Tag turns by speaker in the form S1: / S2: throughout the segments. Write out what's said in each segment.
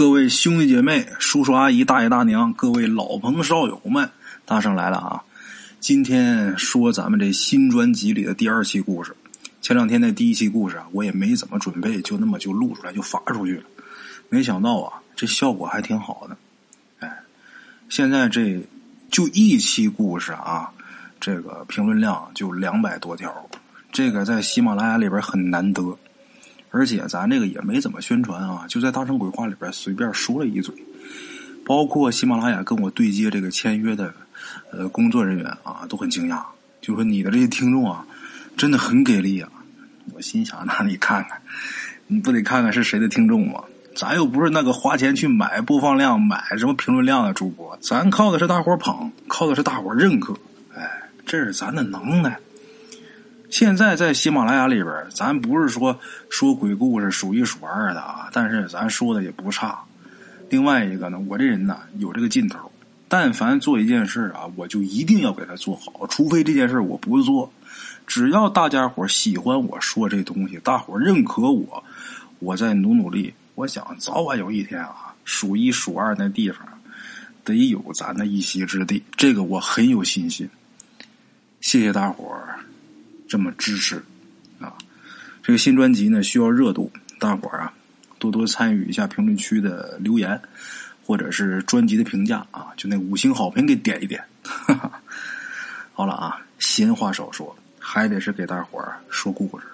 S1: 各位兄弟姐妹、叔叔阿姨、大爷大娘、各位老朋少友们，大圣来了啊！今天说咱们这新专辑里的第二期故事。前两天那第一期故事啊，我也没怎么准备，就那么就录出来就发出去了。没想到啊，这效果还挺好的。哎，现在这就一期故事啊，这个评论量就两百多条，这个在喜马拉雅里边很难得。而且咱这个也没怎么宣传啊，就在《大圣鬼话》里边随便说了一嘴。包括喜马拉雅跟我对接这个签约的呃工作人员啊，都很惊讶，就说你的这些听众啊，真的很给力啊。我心想，那你看看，你不得看看是谁的听众吗？咱又不是那个花钱去买播放量、买什么评论量的主播，咱靠的是大伙捧，靠的是大伙认可。哎，这是咱的能耐。现在在喜马拉雅里边，咱不是说说鬼故事数一数二的啊，但是咱说的也不差。另外一个呢，我这人呢有这个劲头，但凡做一件事啊，我就一定要给他做好，除非这件事我不做。只要大家伙喜欢我说这东西，大伙认可我，我再努努力，我想早晚有一天啊，数一数二那地方得有咱的一席之地，这个我很有信心。谢谢大伙儿这么支持啊！这个新专辑呢需要热度，大伙啊。多多参与一下评论区的留言，或者是专辑的评价啊，就那五星好评给点一点。哈 哈好了啊，闲话少说，还得是给大伙说故事。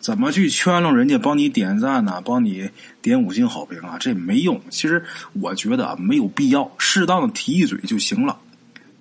S1: 怎么去圈拢人家帮你点赞呢？帮你点五星好评啊？这没用。其实我觉得啊，没有必要，适当的提一嘴就行了。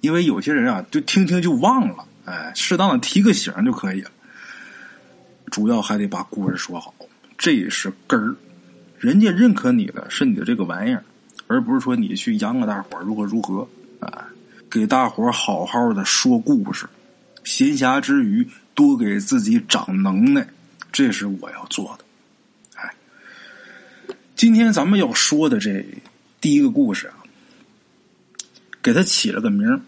S1: 因为有些人啊，就听听就忘了，哎，适当的提个醒就可以了。主要还得把故事说好，这是根儿。人家认可你的是你的这个玩意儿，而不是说你去央个大伙儿如何如何啊！给大伙儿好好的说故事，闲暇之余多给自己长能耐，这是我要做的。哎，今天咱们要说的这第一个故事啊，给他起了个名儿，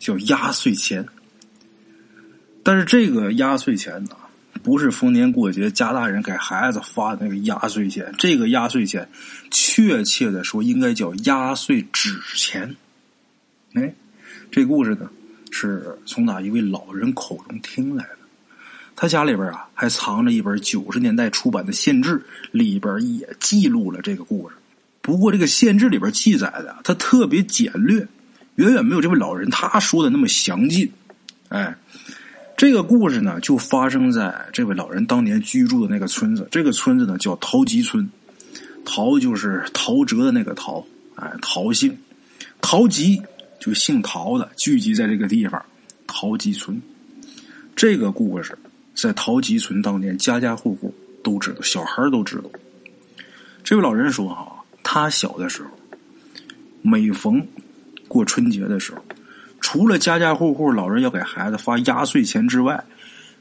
S1: 叫压岁钱。但是这个压岁钱呢？不是逢年过节家大人给孩子发的那个压岁钱，这个压岁钱，确切的说应该叫压岁纸钱。哎，这故事呢是从哪一位老人口中听来的？他家里边啊还藏着一本九十年代出版的县志，里边也记录了这个故事。不过这个县志里边记载的，他特别简略，远远没有这位老人他说的那么详尽。哎。这个故事呢，就发生在这位老人当年居住的那个村子。这个村子呢，叫陶集村。陶就是陶喆的那个陶，哎，陶姓，陶集就姓陶的，聚集在这个地方，陶集村。这个故事在陶集村当年，家家户户都知道，小孩都知道。这位老人说：“哈，他小的时候，每逢过春节的时候。”除了家家户户老人要给孩子发压岁钱之外，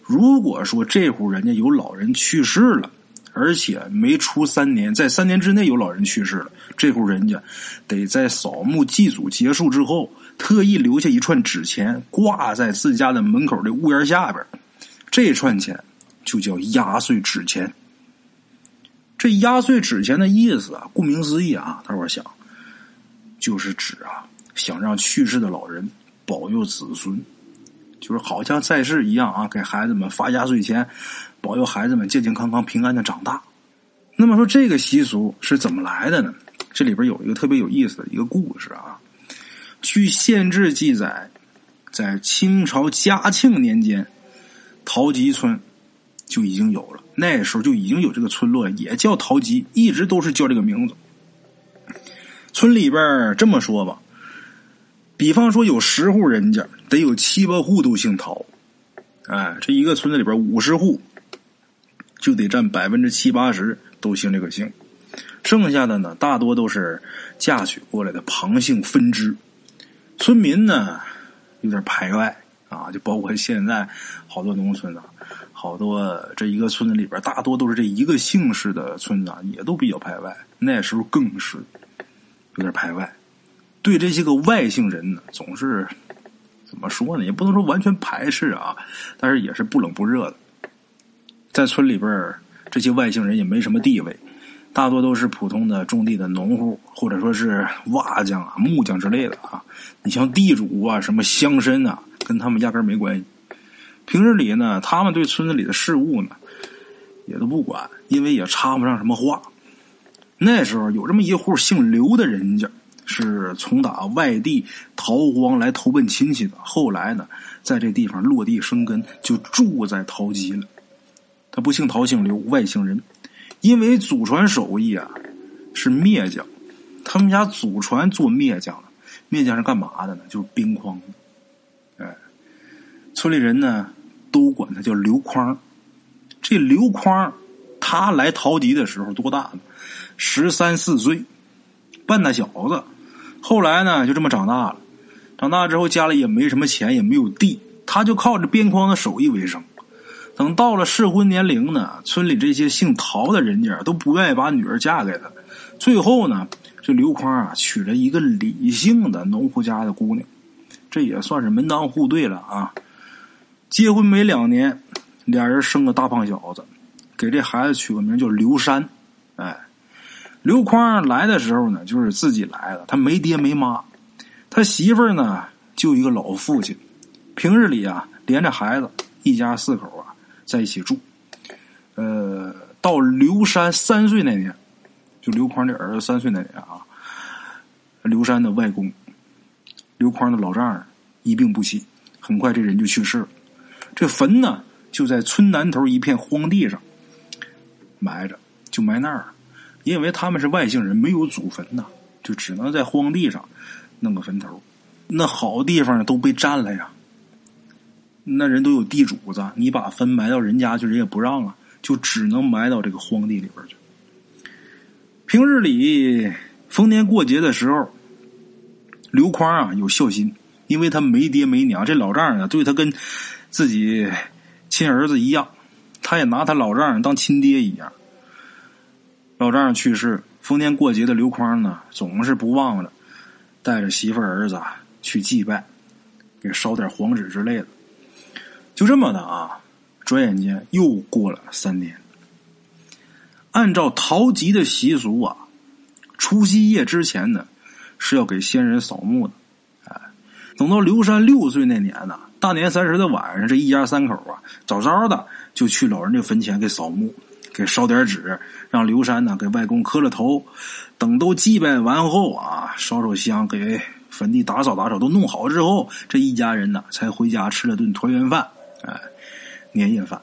S1: 如果说这户人家有老人去世了，而且没出三年，在三年之内有老人去世了，这户人家得在扫墓祭祖结束之后，特意留下一串纸钱挂在自家的门口的屋檐下边，这串钱就叫压岁纸钱。这压岁纸钱的意思啊，顾名思义啊，大伙想，就是指啊，想让去世的老人。保佑子孙，就是好像在世一样啊，给孩子们发压岁钱，保佑孩子们健健康康、平安的长大。那么说这个习俗是怎么来的呢？这里边有一个特别有意思的一个故事啊。据县志记载，在清朝嘉庆年间，陶集村就已经有了，那时候就已经有这个村落，也叫陶集，一直都是叫这个名字。村里边这么说吧。比方说有十户人家，得有七八户都姓陶，哎，这一个村子里边五十户，就得占百分之七八十都姓这个姓，剩下的呢大多都是嫁娶过来的旁姓分支。村民呢有点排外啊，就包括现在好多农村啊，好多这一个村子里边大多都是这一个姓氏的村子，也都比较排外。那时候更是有点排外。对这些个外姓人呢，总是怎么说呢？也不能说完全排斥啊，但是也是不冷不热的。在村里边这些外姓人也没什么地位，大多都是普通的种地的农户，或者说是瓦匠啊、木匠之类的啊。你像地主啊、什么乡绅啊，跟他们压根没关系。平日里呢，他们对村子里的事物呢，也都不管，因为也插不上什么话。那时候有这么一户姓刘的人家，是从打外地逃荒来投奔亲戚的，后来呢，在这地方落地生根，就住在陶集了。他不姓陶，姓刘，外姓人。因为祖传手艺啊，是篾匠，他们家祖传做篾匠的。篾匠是干嘛的呢？就是冰筐。哎，村里人呢都管他叫刘筐。这刘筐，他来陶集的时候多大呢？十三四岁，半大小子。后来呢，就这么长大了。长大之后，家里也没什么钱，也没有地，他就靠着边框的手艺为生。等到了适婚年龄呢，村里这些姓陶的人家都不愿意把女儿嫁给他。最后呢，这刘宽啊娶了一个李姓的农户家的姑娘，这也算是门当户对了啊。结婚没两年，俩人生个大胖小子，给这孩子取个名叫刘山。哎，刘匡来的时候呢，就是自己来的，他没爹没妈，他媳妇儿呢就一个老父亲，平日里啊连着孩子，一家四口啊。在一起住，呃，到刘山三岁那年，就刘匡的儿子三岁那年啊，刘山的外公，刘匡的老丈人一病不起，很快这人就去世了。这坟呢，就在村南头一片荒地上埋着，就埋那儿。因为他们是外姓人，没有祖坟呐，就只能在荒地上弄个坟头。那好地方都被占了呀。那人都有地主子，你把坟埋到人家去，人也不让啊，就只能埋到这个荒地里边去。平日里逢年过节的时候，刘宽啊有孝心，因为他没爹没娘，这老丈人啊对他跟自己亲儿子一样，他也拿他老丈人当亲爹一样。老丈人去世，逢年过节的刘宽呢，总是不忘了带着媳妇儿子去祭拜，给烧点黄纸之类的。就这么的啊，转眼间又过了三年。按照陶吉的习俗啊，除夕夜之前呢，是要给先人扫墓的。哎，等到刘山六岁那年呢，大年三十的晚上，这一家三口啊，早早的就去老人家坟前给扫墓，给烧点纸，让刘山呢给外公磕了头。等都祭拜完后啊，烧烧香，给坟地打扫打扫，都弄好之后，这一家人呢才回家吃了顿团圆饭。哎，年夜饭。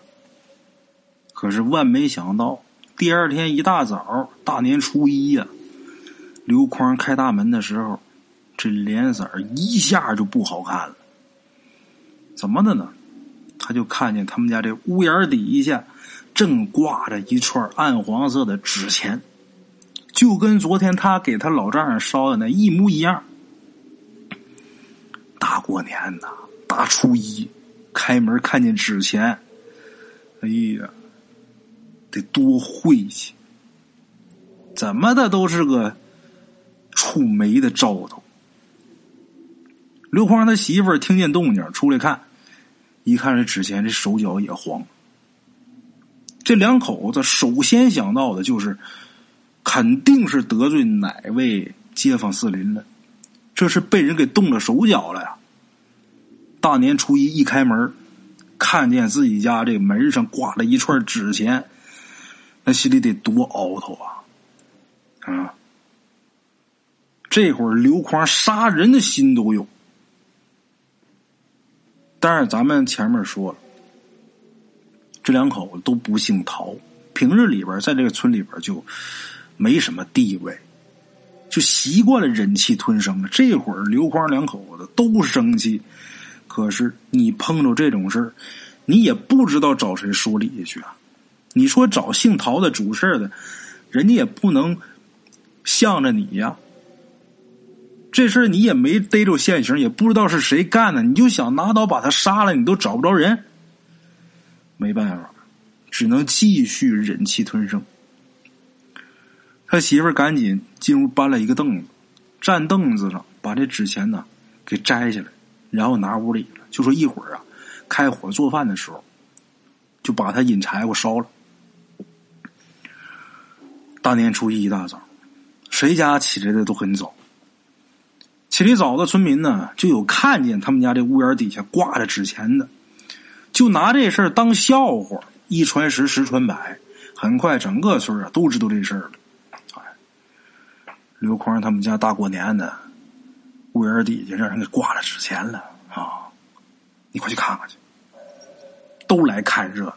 S1: 可是万没想到，第二天一大早，大年初一呀，刘匡开大门的时候，这脸色一下就不好看了。怎么的呢？他就看见他们家这屋檐底下正挂着一串暗黄色的纸钱，就跟昨天他给他老丈人烧的那一模一样。大过年呐，大初一。开门看见纸钱，哎呀，得多晦气！怎么的都是个触霉的兆头。刘芳他媳妇儿听见动静出来看，一看这纸钱，这手脚也慌。这两口子首先想到的就是，肯定是得罪哪位街坊四邻了，这是被人给动了手脚了呀。大年初一一开门，看见自己家这门上挂了一串纸钱，那心里得多凹头啊！啊，这会儿刘宽杀人的心都有。但是咱们前面说了，这两口子都不姓陶，平日里边在这个村里边就没什么地位，就习惯了忍气吞声了。这会儿刘宽两口子都生气。可是你碰着这种事儿，你也不知道找谁说理去啊！你说找姓陶的主事的，人家也不能向着你呀。这事儿你也没逮着现行，也不知道是谁干的，你就想拿刀把他杀了，你都找不着人。没办法，只能继续忍气吞声。他媳妇儿赶紧进屋搬了一个凳子，站凳子上把这纸钱呢给摘下来。然后拿屋里了，就说一会儿啊，开火做饭的时候，就把他引柴火烧了。大年初一一大早，谁家起来的都很早。起得早的村民呢，就有看见他们家这屋檐底下挂着纸钱的，就拿这事儿当笑话，一传十，十传百，很快整个村啊都知道这事儿了。哎，刘匡他们家大过年的，屋檐底下让人给挂了纸钱了啊！你快去看看去，都来看热闹。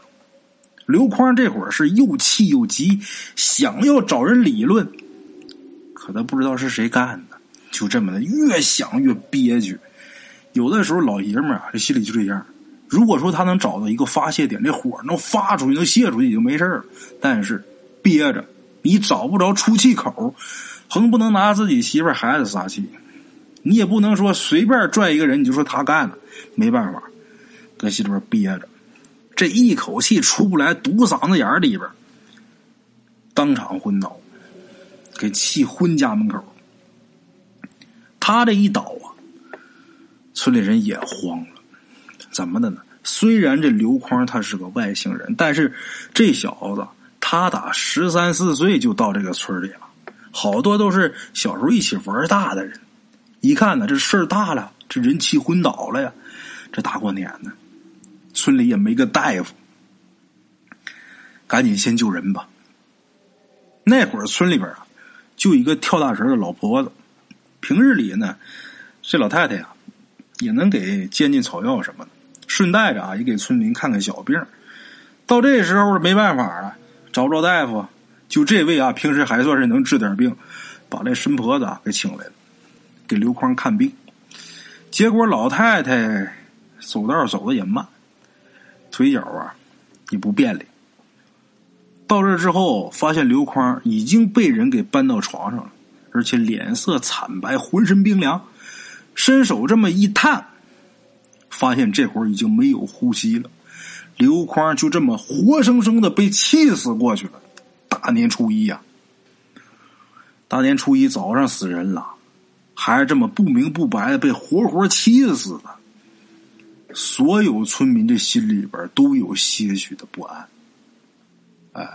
S1: 刘匡这会儿是又气又急，想要找人理论，可他不知道是谁干的。就这么的，越想越憋屈。有的时候，老爷们儿啊，这心里就这样。如果说他能找到一个发泄点，这火能发出去，能泄出去，就没事了。但是憋着，你找不着出气口，横不能拿自己媳妇孩子撒气，你也不能说随便拽一个人你就说他干的，没办法，搁心里边憋着，这一口气出不来，堵嗓子眼里边，当场昏倒，给气昏家门口。他这一倒啊，村里人也慌了。怎么的呢？虽然这刘匡他是个外星人，但是这小子他打十三四岁就到这个村里了，好多都是小时候一起玩大的人。一看呢，这事儿大了，这人气昏倒了呀！这大过年的，村里也没个大夫，赶紧先救人吧。那会儿村里边啊，就一个跳大神的老婆子。平日里呢，这老太太呀，也能给煎煎草药什么的，顺带着啊，也给村民看看小病。到这时候没办法了，找不着大夫，就这位啊，平时还算是能治点病，把这神婆子啊给请来了，给刘匡看病。结果老太太走道走的也慢，腿脚啊也不便利。到这之后，发现刘匡已经被人给搬到床上了。而且脸色惨白，浑身冰凉，伸手这么一探，发现这会儿已经没有呼吸了。刘匡就这么活生生的被气死过去了。大年初一呀，大年初一早上死人了，还这么不明不白的被活活气死的。所有村民这心里边都有些许的不安。哎，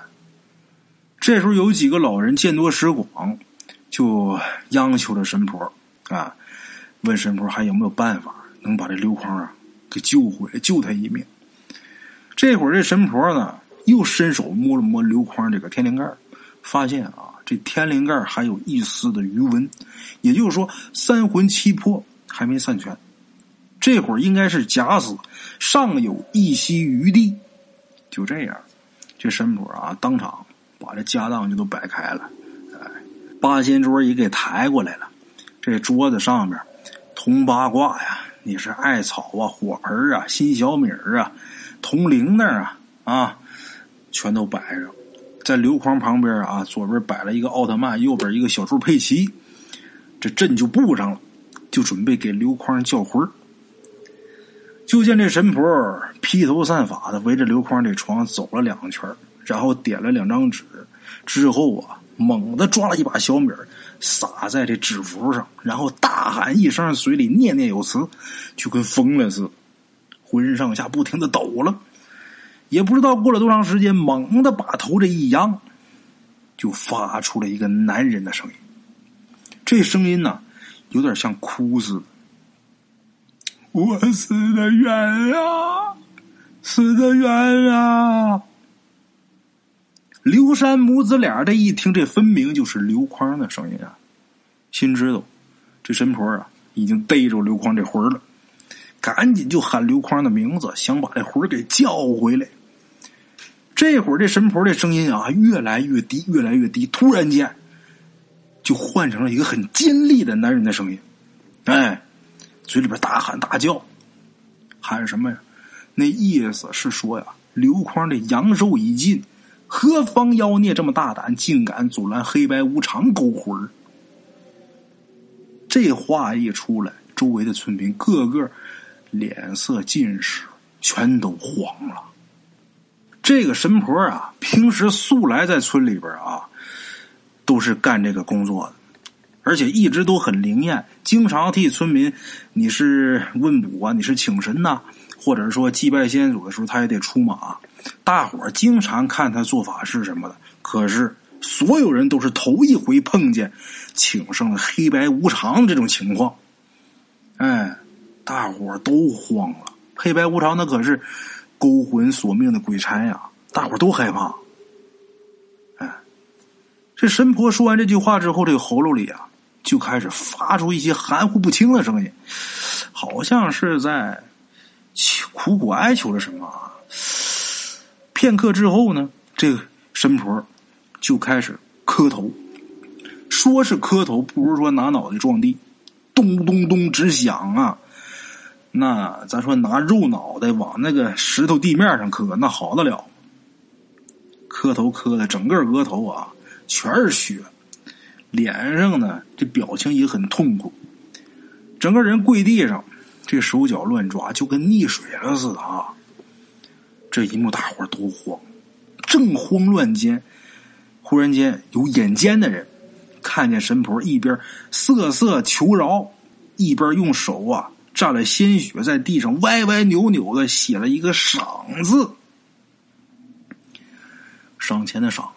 S1: 这时候有几个老人见多识广。就央求着神婆啊，问神婆还有没有办法能把这刘匡啊给救回来，救他一命。这会儿这神婆呢又伸手摸了摸刘匡这个天灵盖，发现啊这天灵盖还有一丝的余温，也就是说三魂七魄还没散全。这会儿应该是假死，尚有一息余地。就这样，这神婆啊当场把这家当就都摆开了。八仙桌也给抬过来了，这桌子上面铜八卦呀，你是艾草啊、火盆啊、新小米啊、铜铃那儿啊啊，全都摆上。在刘框旁边啊，左边摆了一个奥特曼，右边一个小猪佩奇，这阵就布上了，就准备给刘框叫魂。就见这神婆披头散发的围着刘框这床走了两圈，然后点了两张纸，之后啊。猛地抓了一把小米，撒在这纸符上，然后大喊一声，嘴里念念有词，就跟疯了似的，浑身上下不停的抖了。也不知道过了多长时间，猛地把头这一扬，就发出了一个男人的声音。这声音呢，有点像哭似的。我死的冤啊，死的冤啊！刘山母子俩这一听，这分明就是刘匡的声音啊！心知道这神婆啊已经逮着刘匡这魂了，赶紧就喊刘匡的名字，想把这魂给叫回来。这会儿这神婆这声音啊越来越低，越来越低，突然间就换成了一个很尖利的男人的声音，哎，嘴里边大喊大叫，喊什么呀？那意思是说呀，刘匡的阳寿已尽。何方妖孽这么大胆，竟敢阻拦黑白无常勾魂这话一出来，周围的村民个个脸色尽是，全都慌了。这个神婆啊，平时素来在村里边啊，都是干这个工作的，而且一直都很灵验，经常替村民，你是问卜啊，你是请神呐，或者说祭拜先祖的时候，他也得出马。大伙儿经常看他做法事什么的，可是所有人都是头一回碰见请上了黑白无常这种情况。哎，大伙都慌了。黑白无常那可是勾魂索命的鬼差呀，大伙都害怕。哎，这神婆说完这句话之后，这个喉咙里啊就开始发出一些含糊不清的声音，好像是在苦苦哀求着什么。片刻之后呢，这个神婆就开始磕头，说是磕头，不如说拿脑袋撞地，咚咚咚直响啊！那咱说拿肉脑袋往那个石头地面上磕，那好得了。磕头磕的整个额头啊全是血，脸上呢这表情也很痛苦，整个人跪地上，这手脚乱抓，就跟溺水了似的啊！这一幕大伙都慌，正慌乱间，忽然间有眼尖的人看见神婆一边瑟瑟求饶，一边用手啊蘸了鲜血在地上歪歪扭扭的写了一个“赏”字，赏钱的“赏”。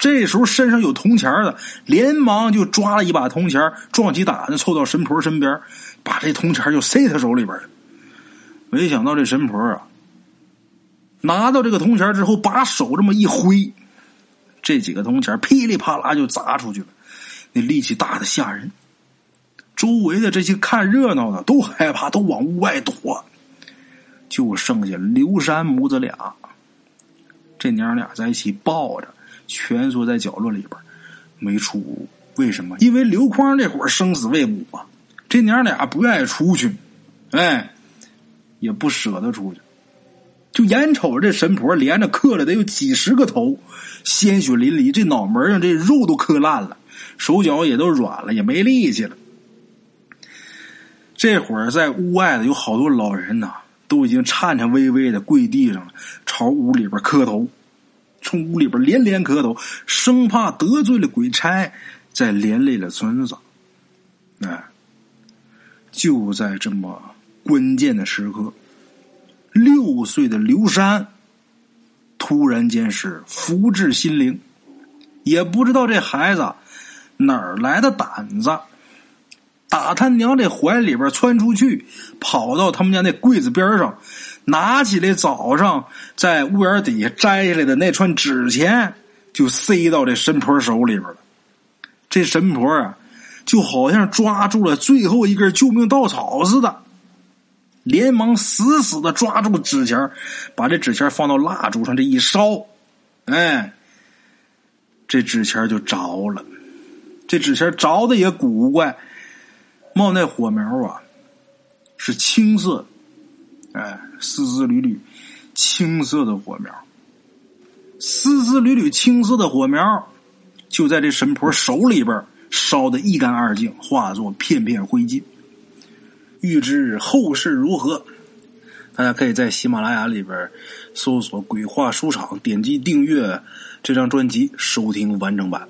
S1: 这时候身上有铜钱的，连忙就抓了一把铜钱，壮起胆子凑到神婆身边，把这铜钱就塞他手里边没想到这神婆啊！拿到这个铜钱之后，把手这么一挥，这几个铜钱噼里啪啦就砸出去了，那力气大的吓人。周围的这些看热闹的都害怕，都往屋外躲。就剩下刘山母子俩，这娘俩在一起抱着，蜷缩在角落里边，没出屋。为什么？因为刘匡这会儿生死未卜啊，这娘俩不愿意出去，哎，也不舍得出去。就眼瞅着这神婆连着磕了得有几十个头，鲜血淋漓，这脑门上这肉都磕烂了，手脚也都软了，也没力气了。这会儿在屋外的有好多老人呐，都已经颤颤巍巍的跪地上了，朝屋里边磕头，从屋里边连连磕头，生怕得罪了鬼差，再连累了孙子。哎，就在这么关键的时刻。六岁的刘山突然间是福至心灵，也不知道这孩子哪儿来的胆子，打他娘这怀里边窜出去，跑到他们家那柜子边上，拿起来早上在屋檐底下摘下来的那串纸钱，就塞到这神婆手里边了。这神婆啊，就好像抓住了最后一根救命稻草似的。连忙死死的抓住纸钱把这纸钱放到蜡烛上，这一烧，哎，这纸钱就着了。这纸钱着的也古怪，冒那火苗啊，是青色，哎，丝丝缕缕青色的火苗，丝丝缕缕青色的火苗，就在这神婆手里边烧的一干二净，化作片片灰烬。欲知后事如何，大家可以在喜马拉雅里边搜索“鬼话书场”，点击订阅这张专辑，收听完整版。